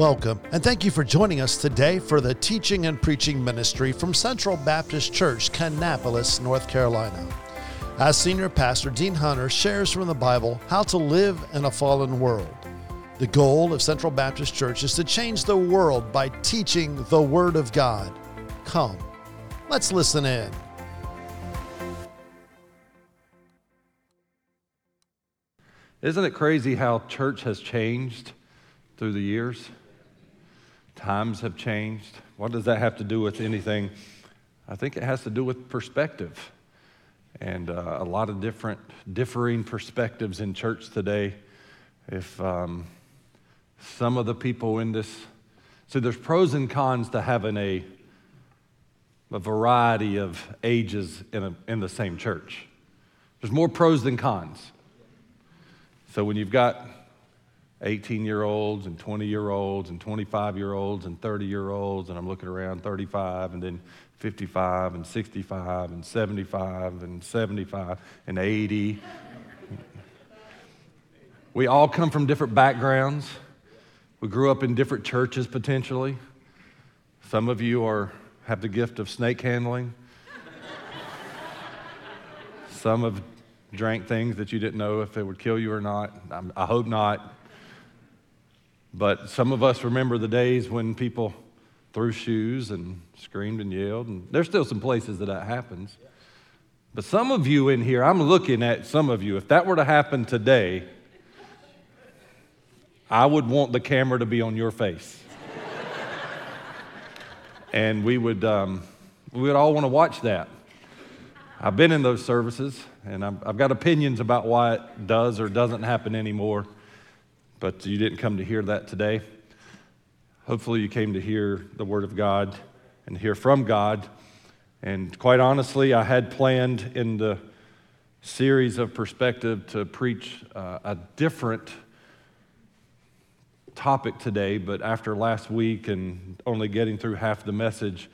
Welcome, and thank you for joining us today for the teaching and preaching ministry from Central Baptist Church, Kannapolis, North Carolina. As Senior Pastor Dean Hunter shares from the Bible how to live in a fallen world. The goal of Central Baptist Church is to change the world by teaching the Word of God. Come, let's listen in. Isn't it crazy how church has changed through the years? Times have changed. What does that have to do with anything? I think it has to do with perspective and uh, a lot of different differing perspectives in church today. If um, some of the people in this, so there's pros and cons to having a, a variety of ages in, a, in the same church. There's more pros than cons. So when you've got 18 year olds and 20 year olds and 25 year olds and 30 year olds, and I'm looking around 35, and then 55 and 65 and 75 and 75 and 80. We all come from different backgrounds. We grew up in different churches potentially. Some of you are, have the gift of snake handling. Some have drank things that you didn't know if it would kill you or not. I hope not. But some of us remember the days when people threw shoes and screamed and yelled. And there's still some places that that happens. But some of you in here, I'm looking at some of you, if that were to happen today, I would want the camera to be on your face. and we would, um, we would all want to watch that. I've been in those services, and i have got opinions about why it does or doesn't happen anymore, but you didn't come to hear that today. Hopefully, you came to hear the Word of God and hear from God. And quite honestly, I had planned in the series of perspective to preach uh, a different topic today, but after last week and only getting through half the message,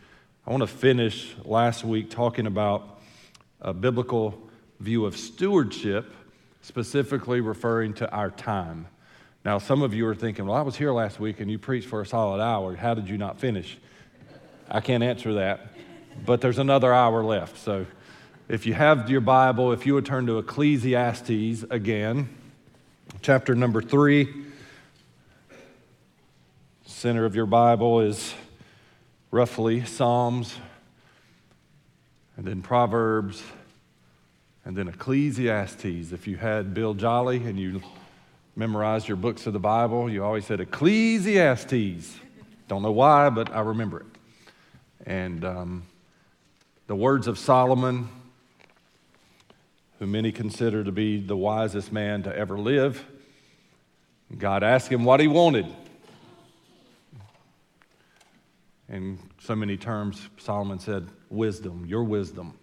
I want to finish last week talking about a biblical view of stewardship, specifically referring to our time. Now, some of you are thinking, well, I was here last week and you preached for a solid hour. How did you not finish? I can't answer that, but there's another hour left. So if you have your Bible, if you would turn to Ecclesiastes again, chapter number three, center of your Bible is roughly Psalms, and then Proverbs, and then Ecclesiastes. If you had Bill Jolly and you memorized your books of the Bible, you always said Ecclesiastes. Don't know why, but I remember it. And um, the words of Solomon, who many consider to be the wisest man to ever live, God asked him what he wanted. In so many terms, Solomon said, Wisdom, your wisdom.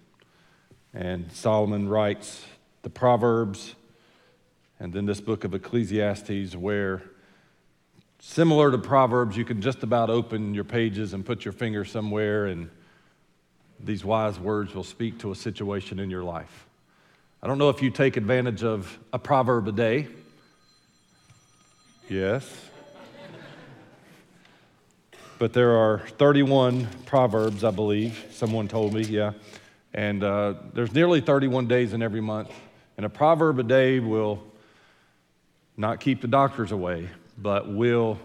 And Solomon writes the Proverbs and then this book of Ecclesiastes, where similar to Proverbs, you can just about open your pages and put your finger somewhere, and these wise words will speak to a situation in your life. I don't know if you take advantage of a proverb a day. Yes. but there are 31 proverbs, I believe. Someone told me, yeah. And uh, there's nearly 31 days in every month. And a proverb a day will not keep the doctors away, but will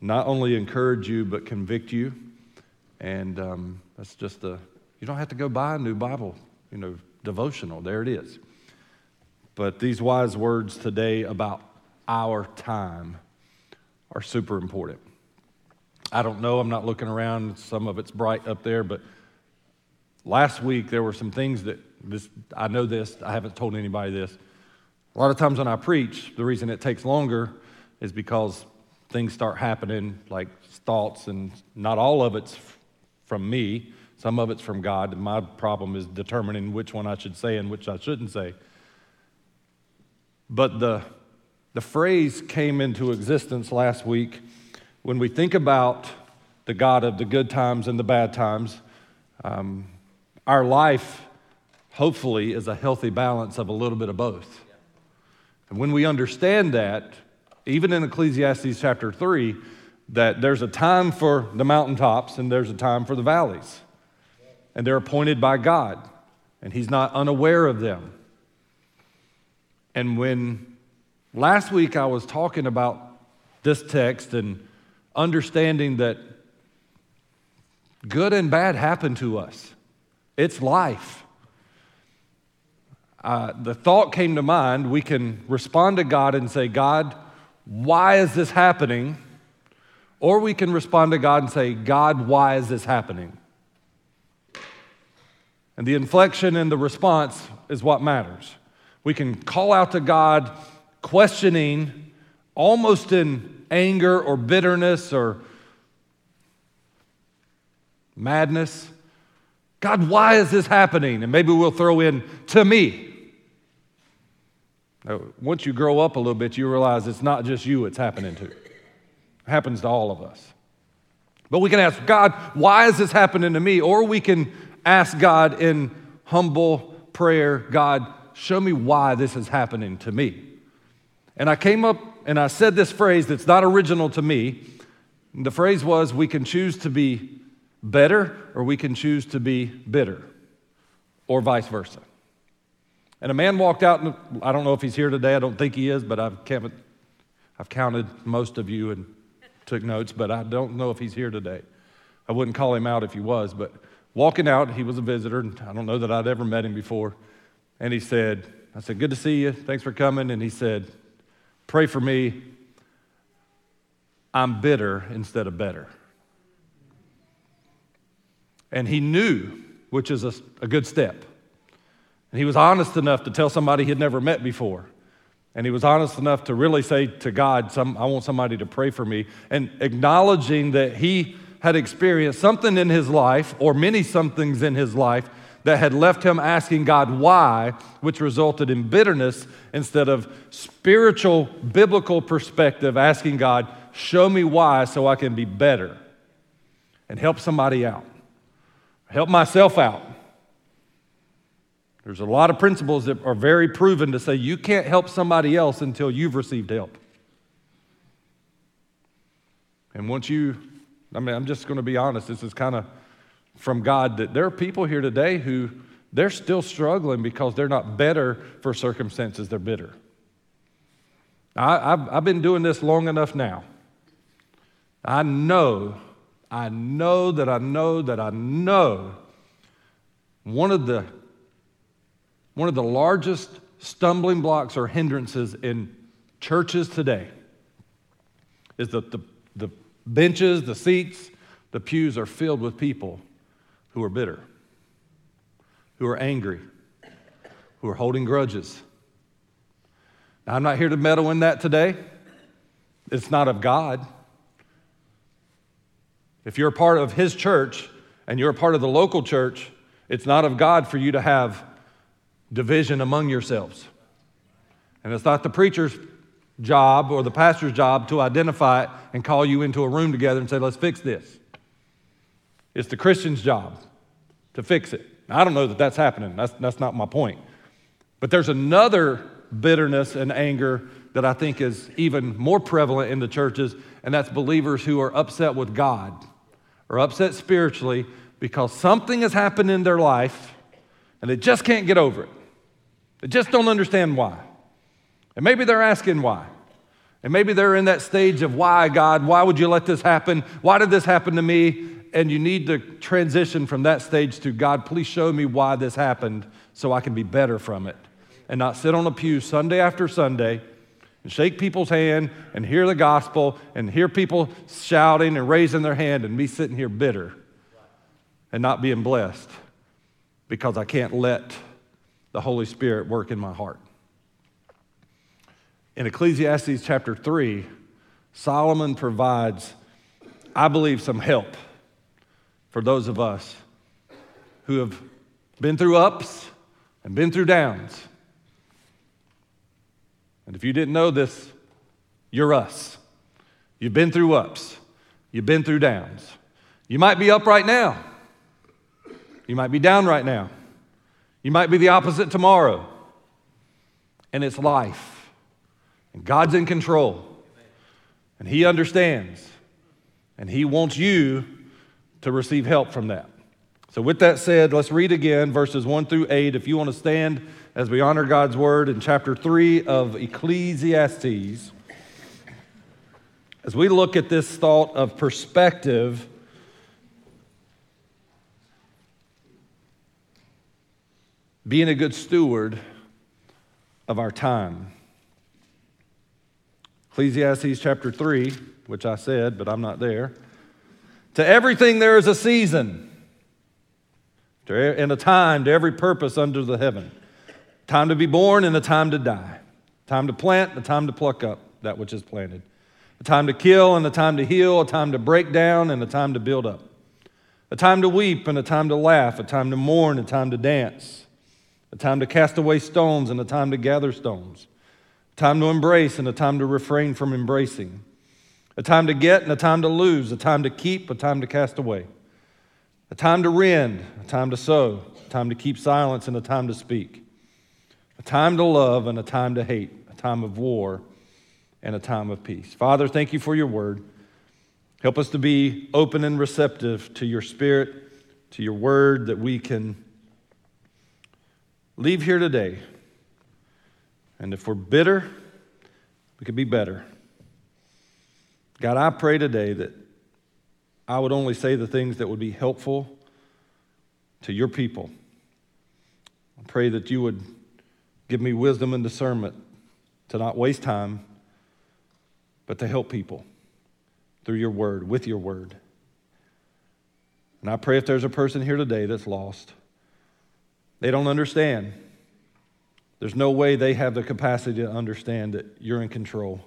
not only encourage you, but convict you. And um, that's just a, you don't have to go buy a new Bible, you know, devotional. There it is. But these wise words today about our time are super important. I don't know, I'm not looking around, some of it's bright up there, but last week there were some things that this, I know this, I haven't told anybody this a lot of times when I preach, the reason it takes longer is because things start happening like thoughts, and not all of it's from me. Some of it's from God, my problem is determining which one I should say and which I shouldn't say. But the, the phrase came into existence last week when we think about the God of the good times and the bad times. Um, our life, hopefully, is a healthy balance of a little bit of both. And when we understand that, even in Ecclesiastes chapter 3, that there's a time for the mountaintops and there's a time for the valleys. And they're appointed by God, and He's not unaware of them. And when last week I was talking about this text and understanding that good and bad happen to us, it's life. Uh, the thought came to mind we can respond to God and say, God, why is this happening? Or we can respond to God and say, God, why is this happening? And the inflection and the response is what matters. We can call out to God, questioning, almost in anger or bitterness or madness. God, why is this happening? And maybe we'll throw in to me. Now, once you grow up a little bit, you realize it's not just you it's happening to. It happens to all of us. But we can ask God, why is this happening to me? Or we can ask God in humble prayer, God, show me why this is happening to me. And I came up and I said this phrase that's not original to me. The phrase was, we can choose to be better or we can choose to be bitter, or vice versa. And a man walked out, and I don't know if he's here today, I don't think he is, but I've, I've counted most of you and took notes, but I don't know if he's here today. I wouldn't call him out if he was, but walking out, he was a visitor, and I don't know that I'd ever met him before. And he said, I said, Good to see you. Thanks for coming. And he said, Pray for me. I'm bitter instead of better. And he knew, which is a, a good step. And he was honest enough to tell somebody he'd never met before. And he was honest enough to really say to God, some, I want somebody to pray for me. And acknowledging that he had experienced something in his life, or many somethings in his life, that had left him asking God why, which resulted in bitterness instead of spiritual, biblical perspective, asking God, show me why so I can be better and help somebody out, help myself out. There's a lot of principles that are very proven to say you can't help somebody else until you've received help. And once you, I mean, I'm just going to be honest, this is kind of from God that there are people here today who they're still struggling because they're not better for circumstances, they're bitter. I, have I've been doing this long enough now. I know, I know that I know that I know one of the one of the largest stumbling blocks or hindrances in churches today is that the, the benches, the seats, the pews are filled with people who are bitter, who are angry, who are holding grudges. Now, I'm not here to meddle in that today. It's not of God. If you're part of His church and you're part of the local church, it's not of God for you to have division among yourselves. And it's not the preacher's job or the pastor's job to identify it and call you into a room together and say, let's fix this. It's the Christian's job to fix it. Now, I don't know that that's happening. That's, that's not my point. But there's another bitterness and anger that I think is even more prevalent in the churches, and that's believers who are upset with God or upset spiritually because something has happened in their life and they just can't get over it. They just don't understand why. And maybe they're asking why. And maybe they're in that stage of why, God, why would you let this happen? Why did this happen to me? And you need to transition from that stage to God, please show me why this happened so I can be better from it. And not sit on a pew Sunday after Sunday and shake people's hand and hear the gospel and hear people shouting and raising their hand and me sitting here bitter and not being blessed because I can't let the Holy Spirit work in my heart. In Ecclesiastes chapter 3, Solomon provides, I believe, some help for those of us who have been through ups and been through downs. And if you didn't know this, you're us. You've been through ups, you've been through downs. You might be up right now, you might be down right now. You might be the opposite tomorrow. And it's life. And God's in control. And He understands. And He wants you to receive help from that. So, with that said, let's read again verses 1 through 8. If you want to stand as we honor God's word in chapter 3 of Ecclesiastes, as we look at this thought of perspective, being a good steward of our time. Ecclesiastes chapter 3, which I said, but I'm not there. To everything there is a season, and a time to every purpose under the heaven. Time to be born and a time to die. Time to plant and a time to pluck up that which is planted. A time to kill and a time to heal. A time to break down and a time to build up. A time to weep and a time to laugh. A time to mourn and a time to dance. A time to cast away stones and a time to gather stones. A time to embrace and a time to refrain from embracing. A time to get and a time to lose. A time to keep, a time to cast away. A time to rend, a time to sow. A time to keep silence and a time to speak a time to love and a time to hate, a time of war and a time of peace. Father, thank you for your word. Help us to be open and receptive to your spirit, to your word, that we can leave here today. And if we're bitter, we could be better. God, I pray today that I would only say the things that would be helpful to your people. I pray that you would Give me wisdom and discernment to not waste time, but to help people through your word, with your word. And I pray if there's a person here today that's lost, they don't understand. There's no way they have the capacity to understand that you're in control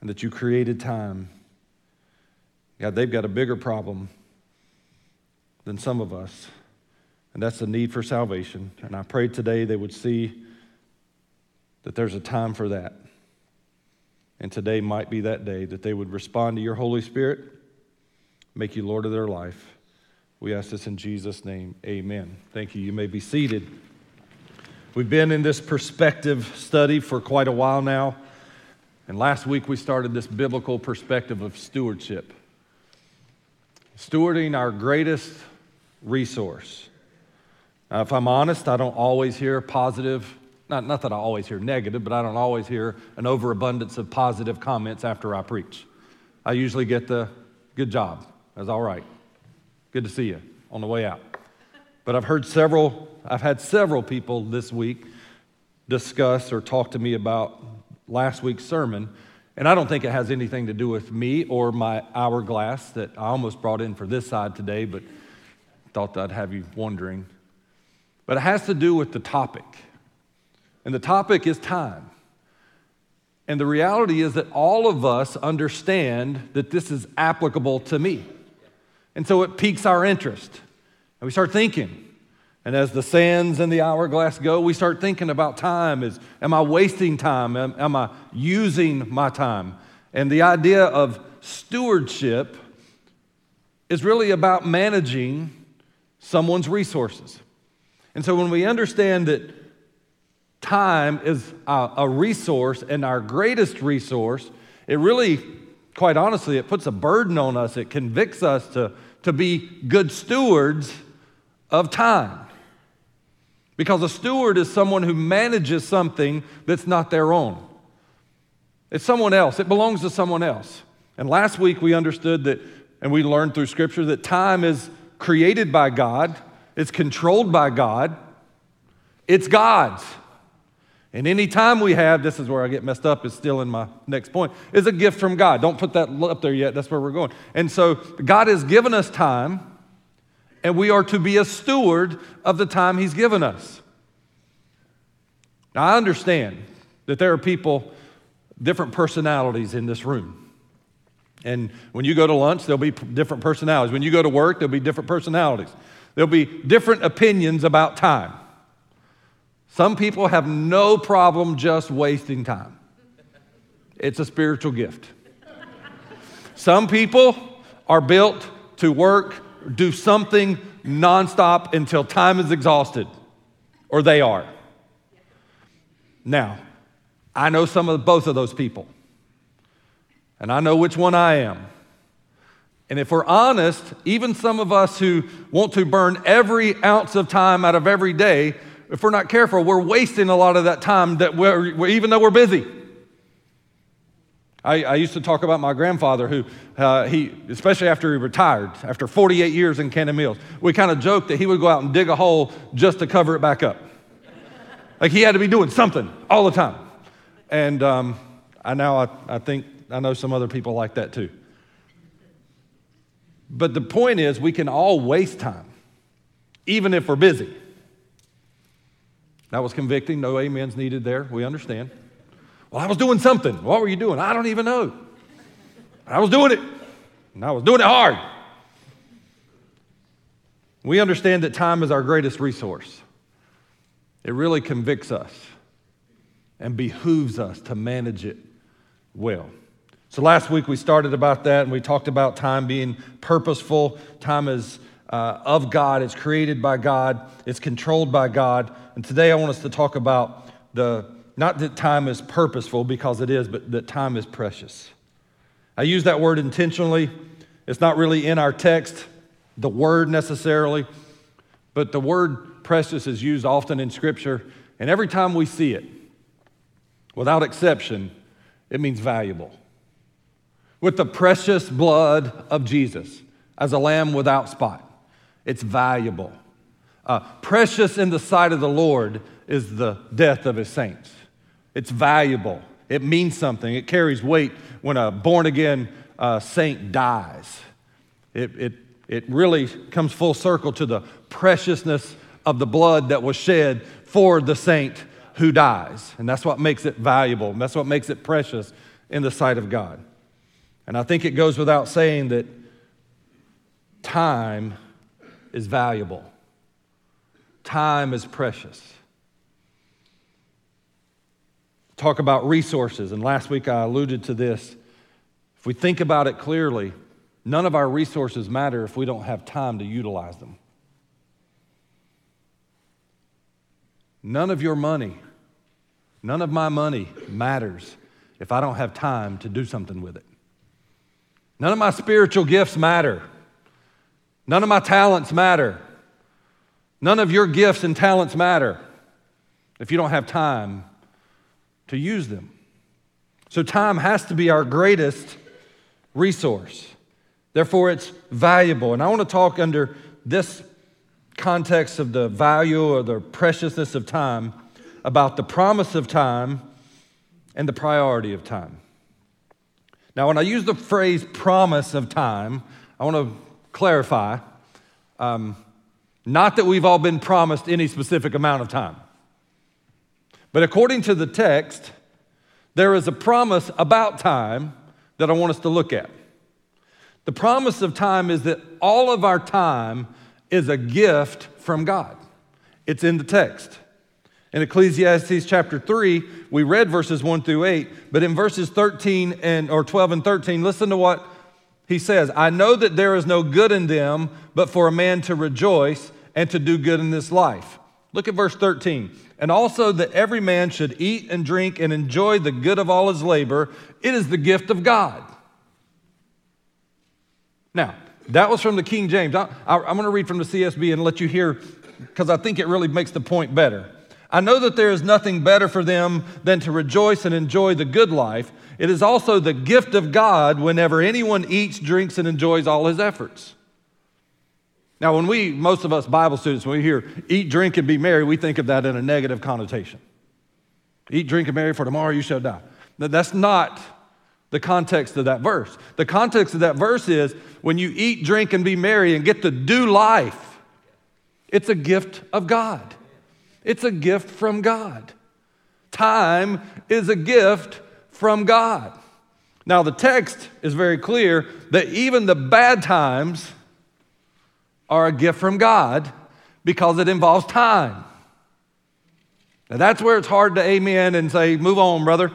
and that you created time. God, they've got a bigger problem than some of us and that's the need for salvation. And I pray today they would see that there's a time for that. And today might be that day that they would respond to your Holy Spirit, make you Lord of their life. We ask this in Jesus' name. Amen. Thank you. You may be seated. We've been in this perspective study for quite a while now. And last week we started this biblical perspective of stewardship. Stewarding our greatest resource. Uh, if I'm honest, I don't always hear positive, not, not that I always hear negative, but I don't always hear an overabundance of positive comments after I preach. I usually get the good job, that's all right. Good to see you on the way out. But I've heard several, I've had several people this week discuss or talk to me about last week's sermon. And I don't think it has anything to do with me or my hourglass that I almost brought in for this side today, but thought I'd have you wondering but it has to do with the topic. And the topic is time. And the reality is that all of us understand that this is applicable to me. And so it piques our interest. And we start thinking. And as the sands and the hourglass go, we start thinking about time. Is, am I wasting time? Am, am I using my time? And the idea of stewardship is really about managing someone's resources. And so when we understand that time is a, a resource and our greatest resource, it really, quite honestly, it puts a burden on us. It convicts us to, to be good stewards of time. Because a steward is someone who manages something that's not their own. It's someone else, it belongs to someone else. And last week we understood that, and we learned through Scripture, that time is created by God it's controlled by God, it's God's. And any time we have, this is where I get messed up, is still in my next point, is a gift from God. Don't put that up there yet, that's where we're going. And so God has given us time, and we are to be a steward of the time He's given us. Now, I understand that there are people, different personalities in this room. And when you go to lunch, there'll be different personalities. When you go to work, there'll be different personalities. There'll be different opinions about time. Some people have no problem just wasting time, it's a spiritual gift. Some people are built to work, do something nonstop until time is exhausted, or they are. Now, I know some of both of those people. and I know which one I am. And if we're honest, even some of us who want to burn every ounce of time out of every day, if we're not careful, we're wasting a lot of that time that we're, we're even though we're busy. I, I, used to talk about my grandfather who, uh, he, especially after he retired, after 48 years in Cannon Mills, we kind of joked that he would go out and dig a hole just to cover it back up. like he had to be doing something all the time. And um, I now I, I think I know some other people like that too. But the point is, we can all waste time, even if we're busy. That was convicting. No amens needed there. We understand. Well, I was doing something. What were you doing? I don't even know. I was doing it, and I was doing it hard. We understand that time is our greatest resource. It really convicts us and behooves us to manage it well. So last week we started about that and we talked about time being purposeful. Time is uh, of God, it's created by God, it's controlled by God. And today I want us to talk about the not that time is purposeful because it is, but that time is precious. I use that word intentionally. It's not really in our text, the word necessarily, but the word precious is used often in Scripture. And every time we see it, without exception, it means valuable. With the precious blood of Jesus as a lamb without spot, it's valuable. Uh, precious in the sight of the Lord is the death of his saints. It's valuable. It means something. It carries weight when a born again uh, saint dies. It, it, it really comes full circle to the preciousness of the blood that was shed for the saint who dies. And that's what makes it valuable. And that's what makes it precious in the sight of God. And I think it goes without saying that time is valuable, time is precious talk about resources, and last week I alluded to this. If we think about it clearly, none of our resources matter if we don't have time to utilize them. None of your money, none of my money matters if I don't have time to do something with it. None of my spiritual gifts matter. None of my talents matter. None of your gifts and talents matter if you don't have time to use them. So, time has to be our greatest resource. Therefore, it's valuable. And I want to talk under this context of the value or the preciousness of time about the promise of time and the priority of time. Now, when I use the phrase promise of time, I want to clarify um, not that we've all been promised any specific amount of time. But according to the text, there is a promise about time that I want us to look at. The promise of time is that all of our time is a gift from God. It's in the text. In Ecclesiastes chapter 3, we read verses 1 through 8, but in verses 13 and or 12 and 13, listen to what he says. I know that there is no good in them, but for a man to rejoice and to do good in this life. Look at verse 13 and also that every man should eat and drink and enjoy the good of all his labor. It is the gift of God. Now, that was from the King James. I, am going to read from the CSB and let you hear, because I think it really makes the point better. I know that there is nothing better for them than to rejoice and enjoy the good life. It is also the gift of God whenever anyone eats, drinks, and enjoys all his efforts. Now, when we, most of us Bible students, when we hear eat, drink, and be merry, we think of that in a negative connotation. Eat, drink, and marry, for tomorrow you shall die. That's not the context of that verse. The context of that verse is when you eat, drink, and be merry and get to do life, it's a gift of God. It's a gift from God. Time is a gift from God. Now, the text is very clear that even the bad times are a gift from God because it involves time. Now that's where it's hard to amen and say, move on, brother.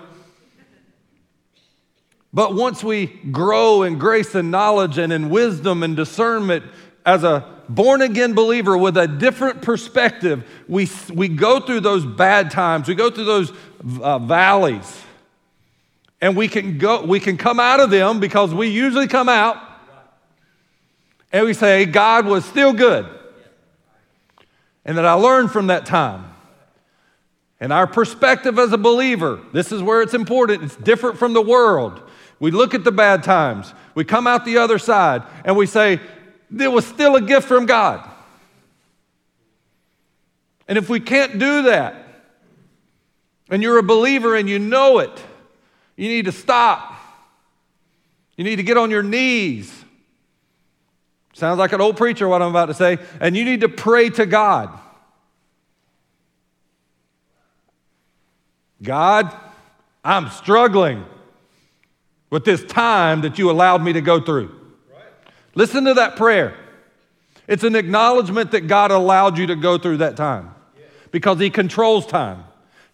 But once we grow in grace and knowledge and in wisdom and discernment as a born again believer with a different perspective, we, we go through those bad times, we go through those uh, valleys, and we can go we can come out of them because we usually come out and we say God was still good. And that I learned from that time. And our perspective as a believer, this is where it's important. It's different from the world. We look at the bad times, we come out the other side, and we say, there was still a gift from God. And if we can't do that, and you're a believer and you know it, you need to stop. You need to get on your knees. Sounds like an old preacher, what I'm about to say. And you need to pray to God. God, I'm struggling with this time that you allowed me to go through. Right. Listen to that prayer. It's an acknowledgement that God allowed you to go through that time because He controls time,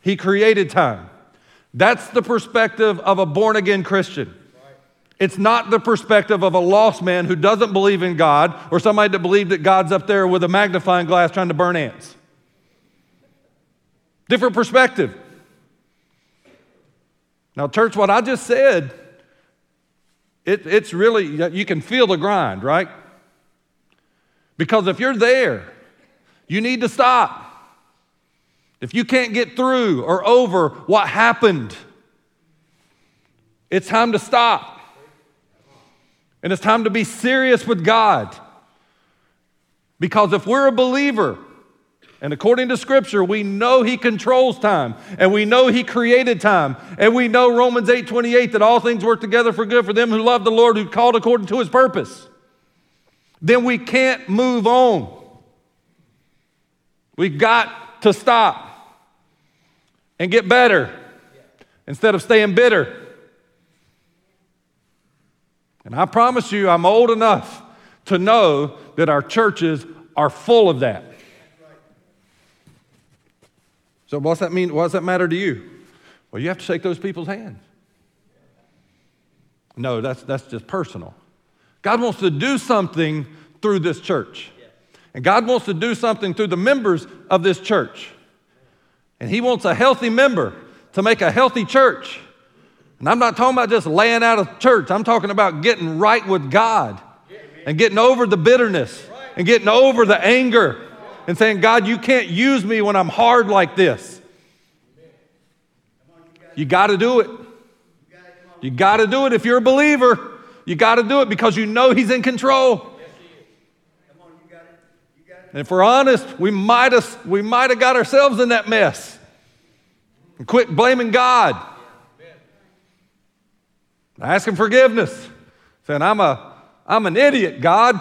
He created time. That's the perspective of a born again Christian. It's not the perspective of a lost man who doesn't believe in God or somebody that believes that God's up there with a magnifying glass trying to burn ants. Different perspective. Now, church, what I just said, it, it's really, you can feel the grind, right? Because if you're there, you need to stop. If you can't get through or over what happened, it's time to stop. And it's time to be serious with God. Because if we're a believer, and according to Scripture, we know He controls time, and we know He created time, and we know Romans 8 28 that all things work together for good for them who love the Lord, who called according to His purpose. Then we can't move on. We've got to stop and get better instead of staying bitter. And I promise you, I'm old enough to know that our churches are full of that. So, what's that mean? What does that matter to you? Well, you have to shake those people's hands. No, that's, that's just personal. God wants to do something through this church. And God wants to do something through the members of this church. And He wants a healthy member to make a healthy church. And I'm not talking about just laying out of church, I'm talking about getting right with God and getting over the bitterness and getting over the anger and saying, God, you can't use me when I'm hard like this. You got to do it. You got to do it if you're a believer. You got to do it because you know He's in control. And if we're honest, we might have we might have got ourselves in that mess. And quit blaming God. Asking forgiveness. Saying, I'm a I'm an idiot, God.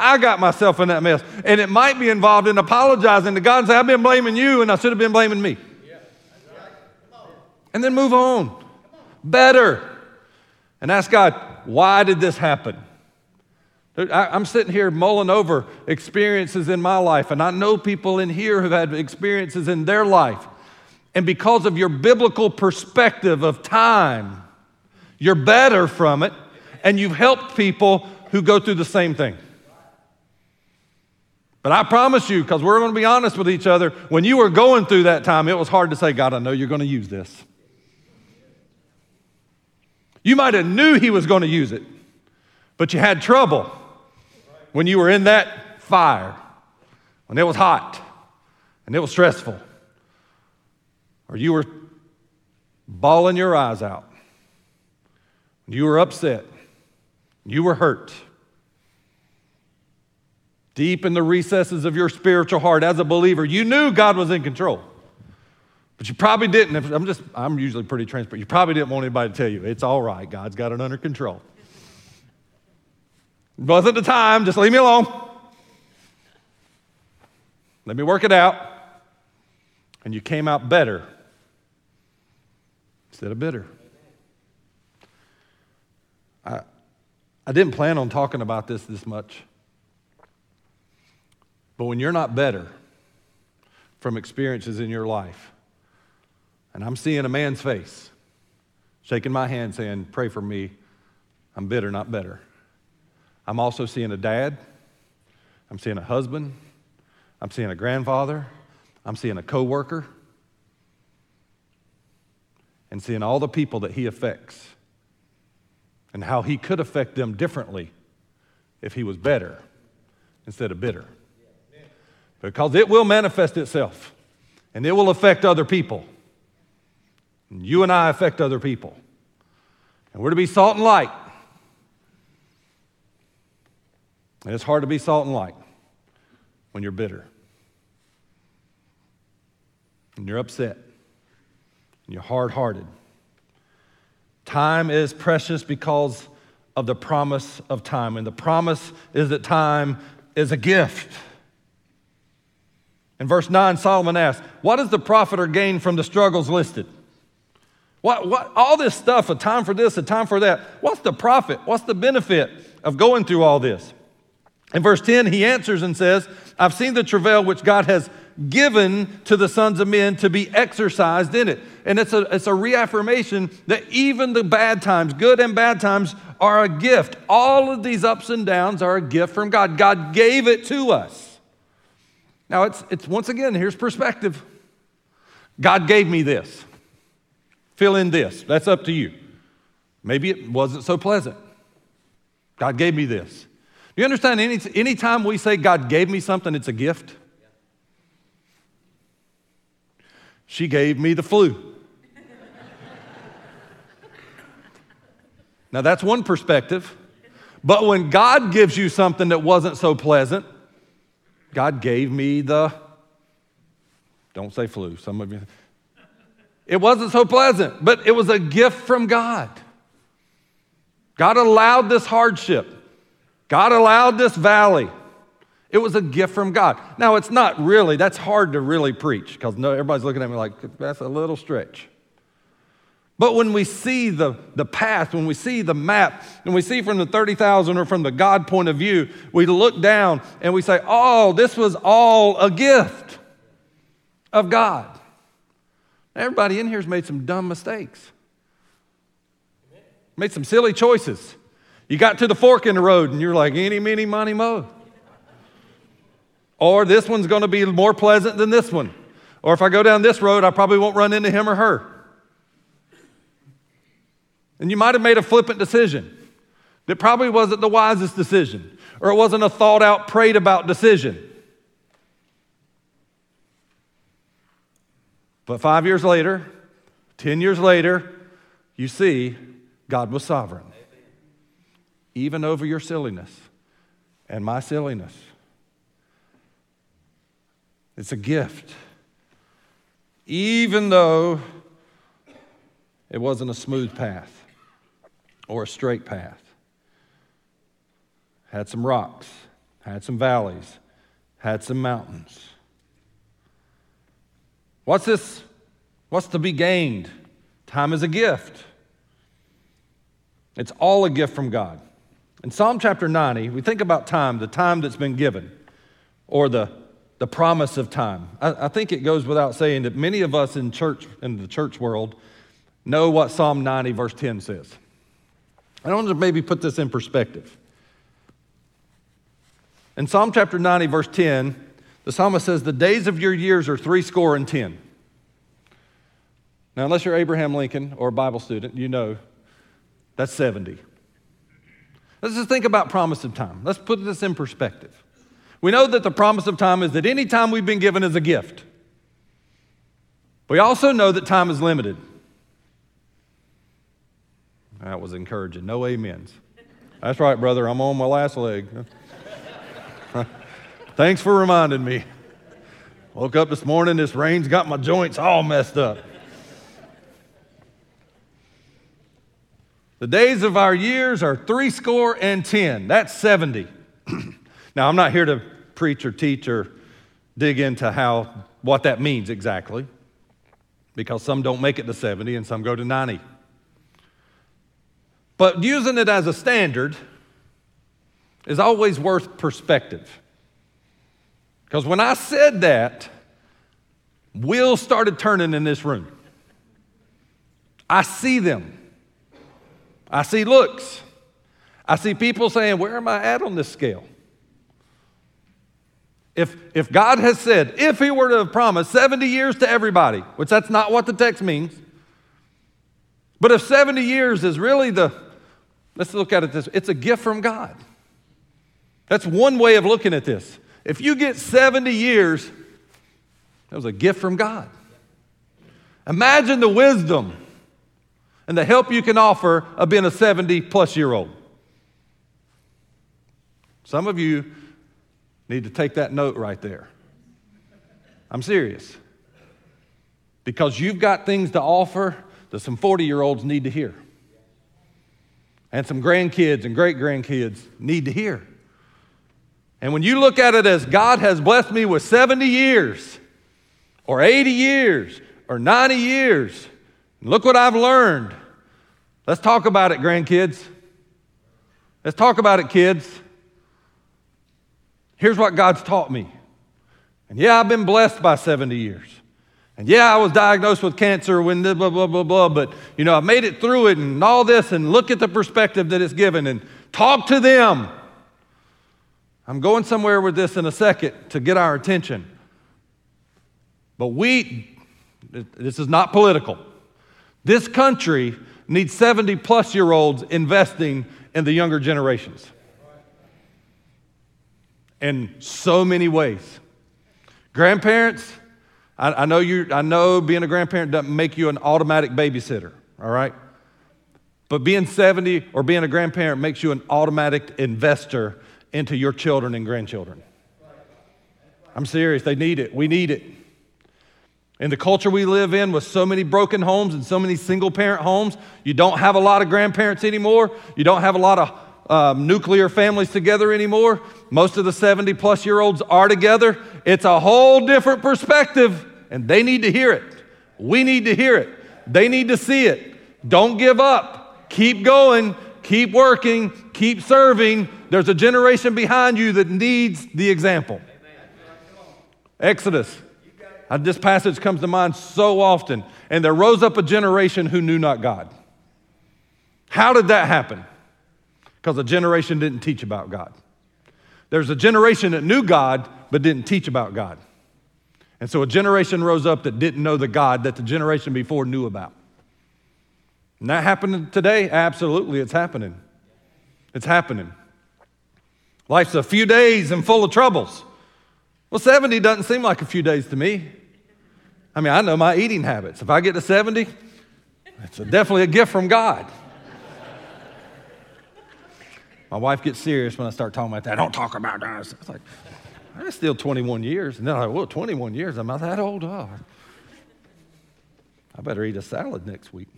I got myself in that mess. And it might be involved in apologizing to God and say, I've been blaming you and I should have been blaming me. And then move on. Better. And ask God, why did this happen? I'm sitting here mulling over experiences in my life, and I know people in here who've had experiences in their life. And because of your biblical perspective of time, you're better from it, and you've helped people who go through the same thing. But I promise you, because we're going to be honest with each other, when you were going through that time, it was hard to say, God, I know you're going to use this. You might have knew he was going to use it, but you had trouble when you were in that fire, when it was hot and it was stressful, or you were bawling your eyes out, you were upset, you were hurt deep in the recesses of your spiritual heart as a believer, you knew God was in control. But you probably didn't. I'm just, I'm usually pretty transparent. You probably didn't want anybody to tell you, it's all right, God's got it under control. Wasn't the time, just leave me alone. Let me work it out. And you came out better instead of bitter. I, I didn't plan on talking about this this much. But when you're not better from experiences in your life, and I'm seeing a man's face, shaking my hand saying, Pray for me, I'm bitter, not better. I'm also seeing a dad, I'm seeing a husband, I'm seeing a grandfather, I'm seeing a coworker. And seeing all the people that he affects and how he could affect them differently if he was better instead of bitter. Because it will manifest itself and it will affect other people. And you and I affect other people. And we're to be salt and light. And it's hard to be salt and light when you're bitter. And you're upset. And you're hard hearted. Time is precious because of the promise of time. And the promise is that time is a gift. In verse 9, Solomon asks, What does the profit or gain from the struggles listed? What, what, all this stuff, a time for this, a time for that. What's the profit? What's the benefit of going through all this? In verse 10, he answers and says, I've seen the travail which God has given to the sons of men to be exercised in it. And it's a, it's a reaffirmation that even the bad times, good and bad times, are a gift. All of these ups and downs are a gift from God. God gave it to us. Now, it's, it's once again, here's perspective. God gave me this. Fill in this. That's up to you. Maybe it wasn't so pleasant. God gave me this. You understand? Any anytime we say God gave me something, it's a gift. She gave me the flu. now, that's one perspective. But when God gives you something that wasn't so pleasant, God gave me the, don't say flu, some of you, it wasn't so pleasant, but it was a gift from God. God allowed this hardship. God allowed this valley. It was a gift from God. Now, it's not really, that's hard to really preach because no, everybody's looking at me like, that's a little stretch. But when we see the, the path, when we see the map, and we see from the 30,000 or from the God point of view, we look down and we say, oh, this was all a gift of God. Everybody in here has made some dumb mistakes, made some silly choices. You got to the fork in the road and you're like, any, meeny, money, mo. Or this one's going to be more pleasant than this one. Or if I go down this road, I probably won't run into him or her. And you might have made a flippant decision that probably wasn't the wisest decision, or it wasn't a thought out, prayed about decision. But five years later, 10 years later, you see God was sovereign, even over your silliness and my silliness. It's a gift. Even though it wasn't a smooth path or a straight path, had some rocks, had some valleys, had some mountains. What's this? What's to be gained? Time is a gift. It's all a gift from God. In Psalm chapter 90, we think about time, the time that's been given, or the, the promise of time. I, I think it goes without saying that many of us in church, in the church world, know what Psalm 90, verse 10 says. I don't want to maybe put this in perspective. In Psalm chapter 90, verse 10, the psalmist says, The days of your years are three score and ten. Now, unless you're Abraham Lincoln or a Bible student, you know that's 70. Let's just think about promise of time. Let's put this in perspective. We know that the promise of time is that any time we've been given is a gift. We also know that time is limited. That was encouraging. No amens. That's right, brother. I'm on my last leg. Thanks for reminding me. Woke up this morning, this rain's got my joints all messed up. The days of our years are three score and ten. That's 70. now, I'm not here to preach or teach or dig into how what that means exactly, because some don't make it to 70 and some go to 90. But using it as a standard is always worth perspective. Because when I said that, wheels started turning in this room. I see them. I see looks. I see people saying, Where am I at on this scale? If, if God has said, if He were to have promised 70 years to everybody, which that's not what the text means, But if 70 years is really the, let's look at it this it's a gift from God. That's one way of looking at this. If you get 70 years, that was a gift from God. Imagine the wisdom and the help you can offer of being a 70 plus year old. Some of you need to take that note right there. I'm serious. Because you've got things to offer that some 40 year olds need to hear. And some grandkids and great grandkids need to hear. And when you look at it as God has blessed me with 70 years, or 80 years, or 90 years, look what I've learned. Let's talk about it, grandkids. Let's talk about it, kids. Here's what God's taught me. And yeah, I've been blessed by 70 years. And yeah, I was diagnosed with cancer when blah, blah, blah, blah, but you know, I made it through it and all this, and look at the perspective that it's given and talk to them. I'm going somewhere with this in a second to get our attention. But we, this is not political. This country needs 70 plus year olds investing in the younger generations in so many ways. Grandparents, I, I, know you, I know being a grandparent doesn't make you an automatic babysitter, all right? But being 70 or being a grandparent makes you an automatic investor into your children and grandchildren. I'm serious, they need it. We need it. In the culture we live in, with so many broken homes and so many single parent homes, you don't have a lot of grandparents anymore. You don't have a lot of um, nuclear families together anymore. Most of the 70 plus year olds are together. It's a whole different perspective, and they need to hear it. We need to hear it. They need to see it. Don't give up. Keep going. Keep working. Keep serving. There's a generation behind you that needs the example. Exodus. Uh, this passage comes to mind so often. And there rose up a generation who knew not God. How did that happen? Because a generation didn't teach about God. There's a generation that knew God but didn't teach about God. And so a generation rose up that didn't know the God that the generation before knew about. And that happening today? Absolutely, it's happening. It's happening. Life's a few days and full of troubles. Well, 70 doesn't seem like a few days to me. I mean, I know my eating habits. If I get to 70, it's a, definitely a gift from God. My wife gets serious when I start talking about that. I Don't talk about that. It's like, I'm still 21 years. And then I like, well, 21 years, I'm not that old. Oh, I better eat a salad next week.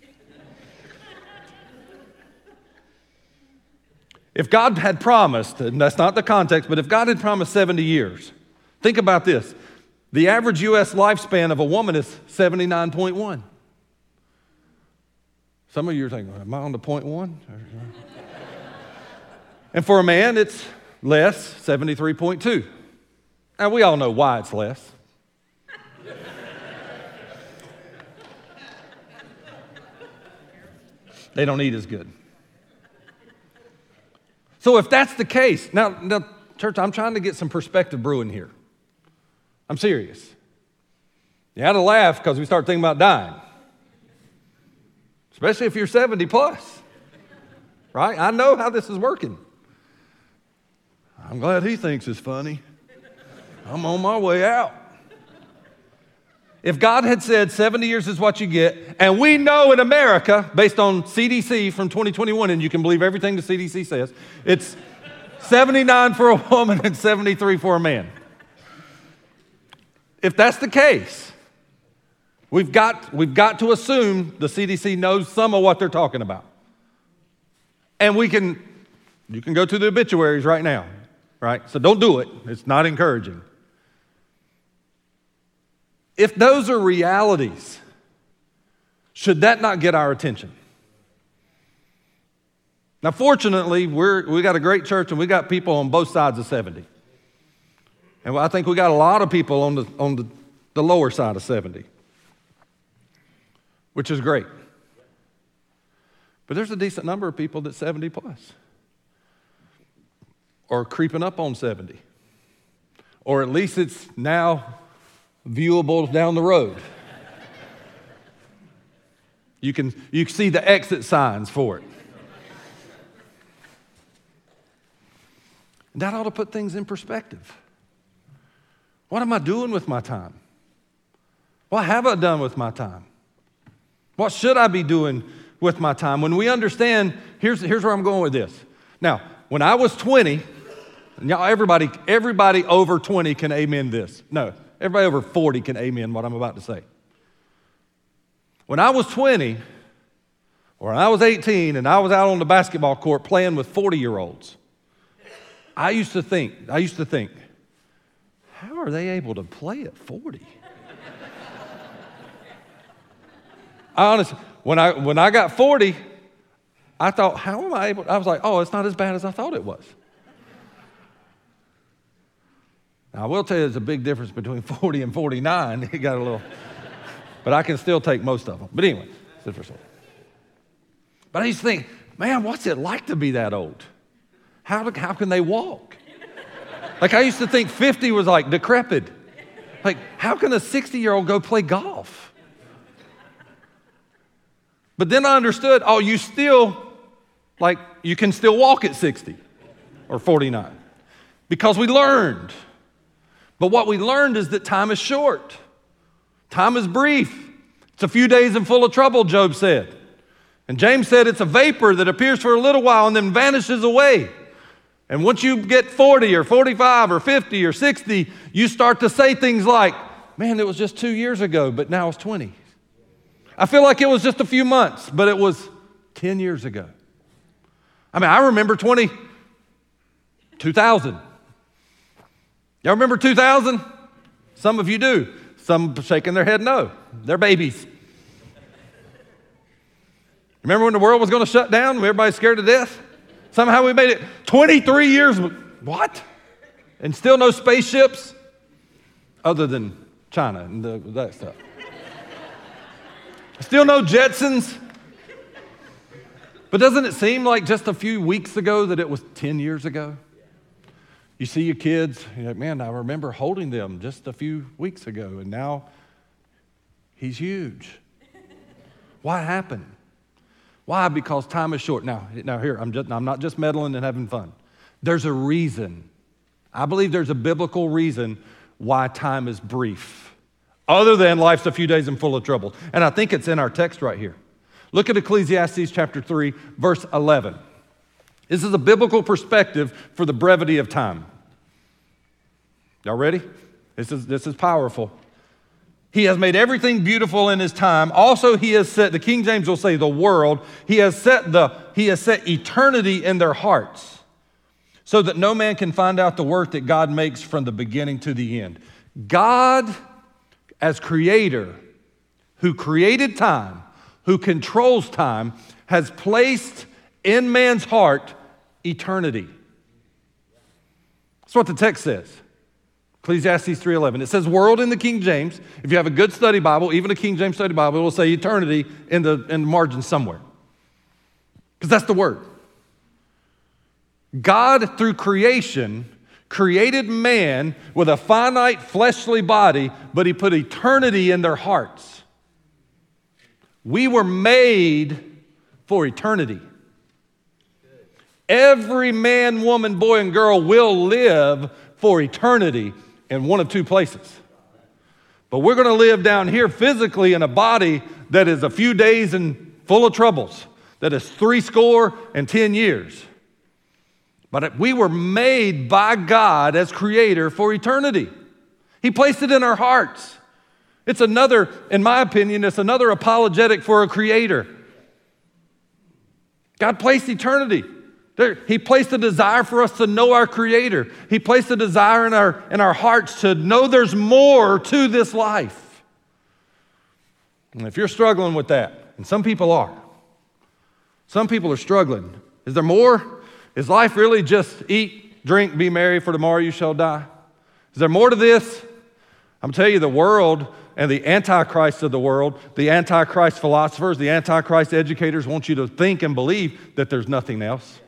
if God had promised, and that's not the context, but if God had promised 70 years, think about this. The average U.S. lifespan of a woman is 79.1. Some of you are thinking, am I on the point one? And for a man, it's less, 73.2. Now, we all know why it's less. they don't eat as good. So, if that's the case, now, now, church, I'm trying to get some perspective brewing here. I'm serious. You had to laugh because we start thinking about dying, especially if you're 70 plus, right? I know how this is working. I'm glad he thinks it's funny. I'm on my way out. If God had said 70 years is what you get, and we know in America, based on CDC from 2021, and you can believe everything the CDC says, it's 79 for a woman and 73 for a man. If that's the case, we've got, we've got to assume the CDC knows some of what they're talking about. And we can, you can go to the obituaries right now right? So don't do it, it's not encouraging. If those are realities, should that not get our attention? Now, fortunately, we're, we got a great church and we got people on both sides of 70. And I think we got a lot of people on the, on the, the lower side of 70, which is great. But there's a decent number of people that 70 plus or creeping up on 70. Or at least it's now viewable down the road. You can, you see the exit signs for it. that ought to put things in perspective. What am I doing with my time? What have I done with my time? What should I be doing with my time? When we understand, here's, here's where I'm going with this. Now, when I was 20, y'all, everybody, everybody over 20 can amen this. No, everybody over 40 can amen what I'm about to say. When I was 20, or I was 18 and I was out on the basketball court playing with 40 year olds, I used to think, I used to think, how are they able to play at 40? I honestly, when I, when I got 40, I thought, how am I able? I was like, oh, it's not as bad as I thought it was. Now, I will tell you there's a big difference between 40 and 49. It got a little, but I can still take most of them. But anyway, it's for but I used to think, man, what's it like to be that old? How, how can they walk? Like, I used to think 50 was like decrepit. Like, how can a 60 year old go play golf? But then I understood, oh, you still, like, you can still walk at 60 or 49 because we learned. But what we learned is that time is short, time is brief. It's a few days and full of trouble, Job said. And James said it's a vapor that appears for a little while and then vanishes away. And once you get 40 or 45 or 50 or 60, you start to say things like, man, it was just two years ago, but now it's 20. I feel like it was just a few months, but it was 10 years ago. I mean, I remember 20, 2000. Y'all remember 2000? Some of you do. Some shaking their head no. They're babies. Remember when the world was going to shut down? Everybody's scared to death? Somehow we made it 23 years. What? And still no spaceships other than China and the, that stuff. Still no Jetsons. But doesn't it seem like just a few weeks ago that it was 10 years ago? You see your kids, you're like, man, I remember holding them just a few weeks ago, and now he's huge. What happened? Why? Because time is short. Now, now here, I'm, just, I'm not just meddling and having fun. There's a reason. I believe there's a biblical reason why time is brief, other than life's a few days and full of trouble. And I think it's in our text right here. Look at Ecclesiastes chapter 3, verse 11. This is a biblical perspective for the brevity of time. Y'all ready? This is, this is powerful. He has made everything beautiful in his time. Also, he has set, the King James will say the world, he has set the, he has set eternity in their hearts so that no man can find out the work that God makes from the beginning to the end. God, as creator, who created time, who controls time, has placed in man's heart eternity. That's what the text says. Ecclesiastes 3:11. It says world in the King James. If you have a good study Bible, even a King James study Bible, it will say eternity in the, in the margin somewhere. Because that's the word. God, through creation, created man with a finite fleshly body, but he put eternity in their hearts. We were made for eternity. Every man, woman, boy, and girl will live for eternity in one of two places. But we're going to live down here physically in a body that is a few days and full of troubles, that is three score and 10 years. But we were made by God as creator for eternity. He placed it in our hearts. It's another, in my opinion, it's another apologetic for a creator. God placed eternity. There, he placed a desire for us to know our Creator. He placed a desire in our, in our hearts to know there's more to this life. And if you're struggling with that, and some people are, some people are struggling. Is there more? Is life really just eat, drink, be merry, for tomorrow you shall die? Is there more to this? I'm telling you, the world and the antichrist of the world, the antichrist philosophers, the antichrist educators want you to think and believe that there's nothing else.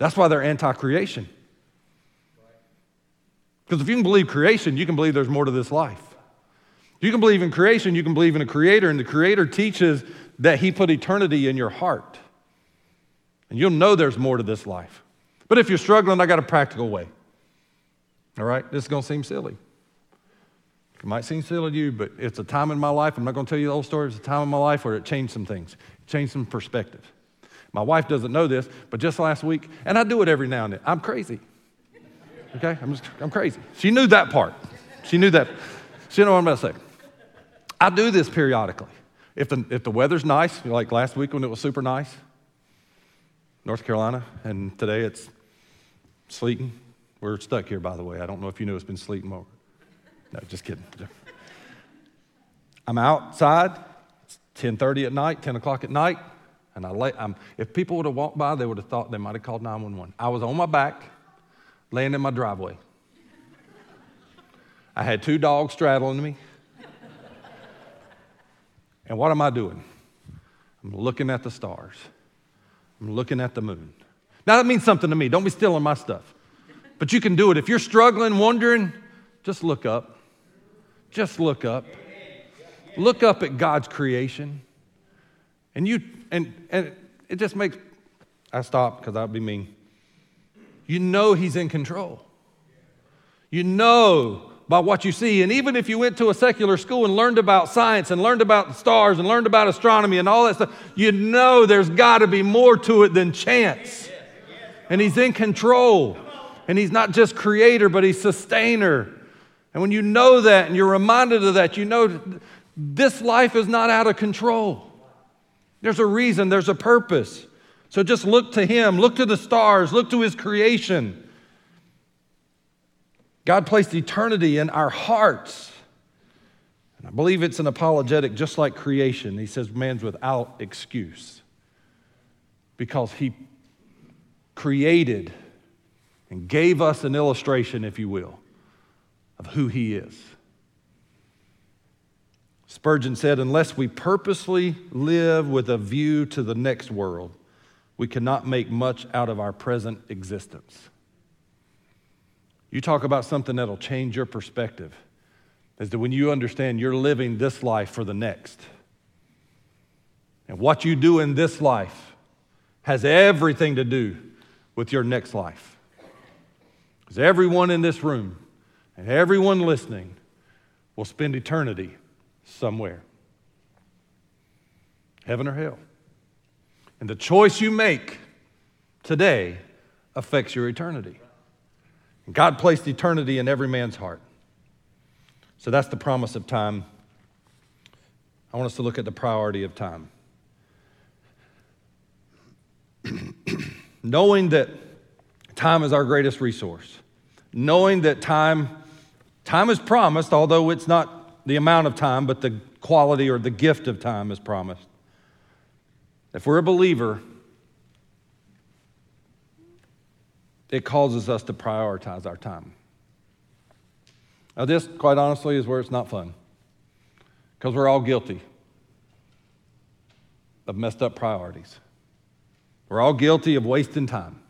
That's why they're anti creation. Because if you can believe creation, you can believe there's more to this life. You can believe in creation, you can believe in a creator, and the creator teaches that He put eternity in your heart. And you'll know there's more to this life. But if you're struggling, I got a practical way. All right? This is going to seem silly. It might seem silly to you, but it's a time in my life. I'm not going to tell you the whole story. It's a time in my life where it changed some things, it changed some perspective. My wife doesn't know this, but just last week, and I do it every now and then, I'm crazy. Okay? I'm, just, I'm crazy. She knew that part. She knew that. She know what I'm about to say. I do this periodically. If the, if the weather's nice, like last week when it was super nice, North Carolina, and today it's sleeting. We're stuck here, by the way. I don't know if you know it's been sleeting more. No, just kidding. I'm outside. It's 10:30 at night, 10 o'clock at night, and I lay. I'm, um, if people would have walked by, they would have thought they might have called 911. I was on my back, laying in my driveway. I had two dogs straddling me. And what am I doing? I'm looking at the stars. I'm looking at the moon. Now, that means something to me. Don't be stealing my stuff. But you can do it. If you're struggling, wondering, just look up. Just look up. Look up at God's creation. And you and and it just makes I stop because I'd be mean. You know he's in control. You know by what you see. And even if you went to a secular school and learned about science and learned about the stars and learned about astronomy and all that stuff, you know there's got to be more to it than chance. And He's in control. And He's not just creator, but He's sustainer. And when you know that and you're reminded of that, you know this life is not out of control. There's a reason, there's a purpose. So just look to Him, look to the stars, look to His creation. God placed eternity in our hearts. And I believe it's an apologetic, just like creation. He says man's without excuse because he created and gave us an illustration, if you will, of who he is. Spurgeon said, Unless we purposely live with a view to the next world, we cannot make much out of our present existence. You talk about something that'll change your perspective is that when you understand you're living this life for the next. And what you do in this life has everything to do with your next life. Because everyone in this room and everyone listening will spend eternity somewhere heaven or hell. And the choice you make today affects your eternity. God placed eternity in every man's heart. So that's the promise of time. I want us to look at the priority of time. knowing that time is our greatest resource, knowing that time, time is promised, although it's not the amount of time, but the quality or the gift of time is promised. If we're a believer, it causes us to prioritize our time. Now, this, quite honestly, is where it's not fun because we're all guilty of messed up priorities. We're all guilty of wasting time.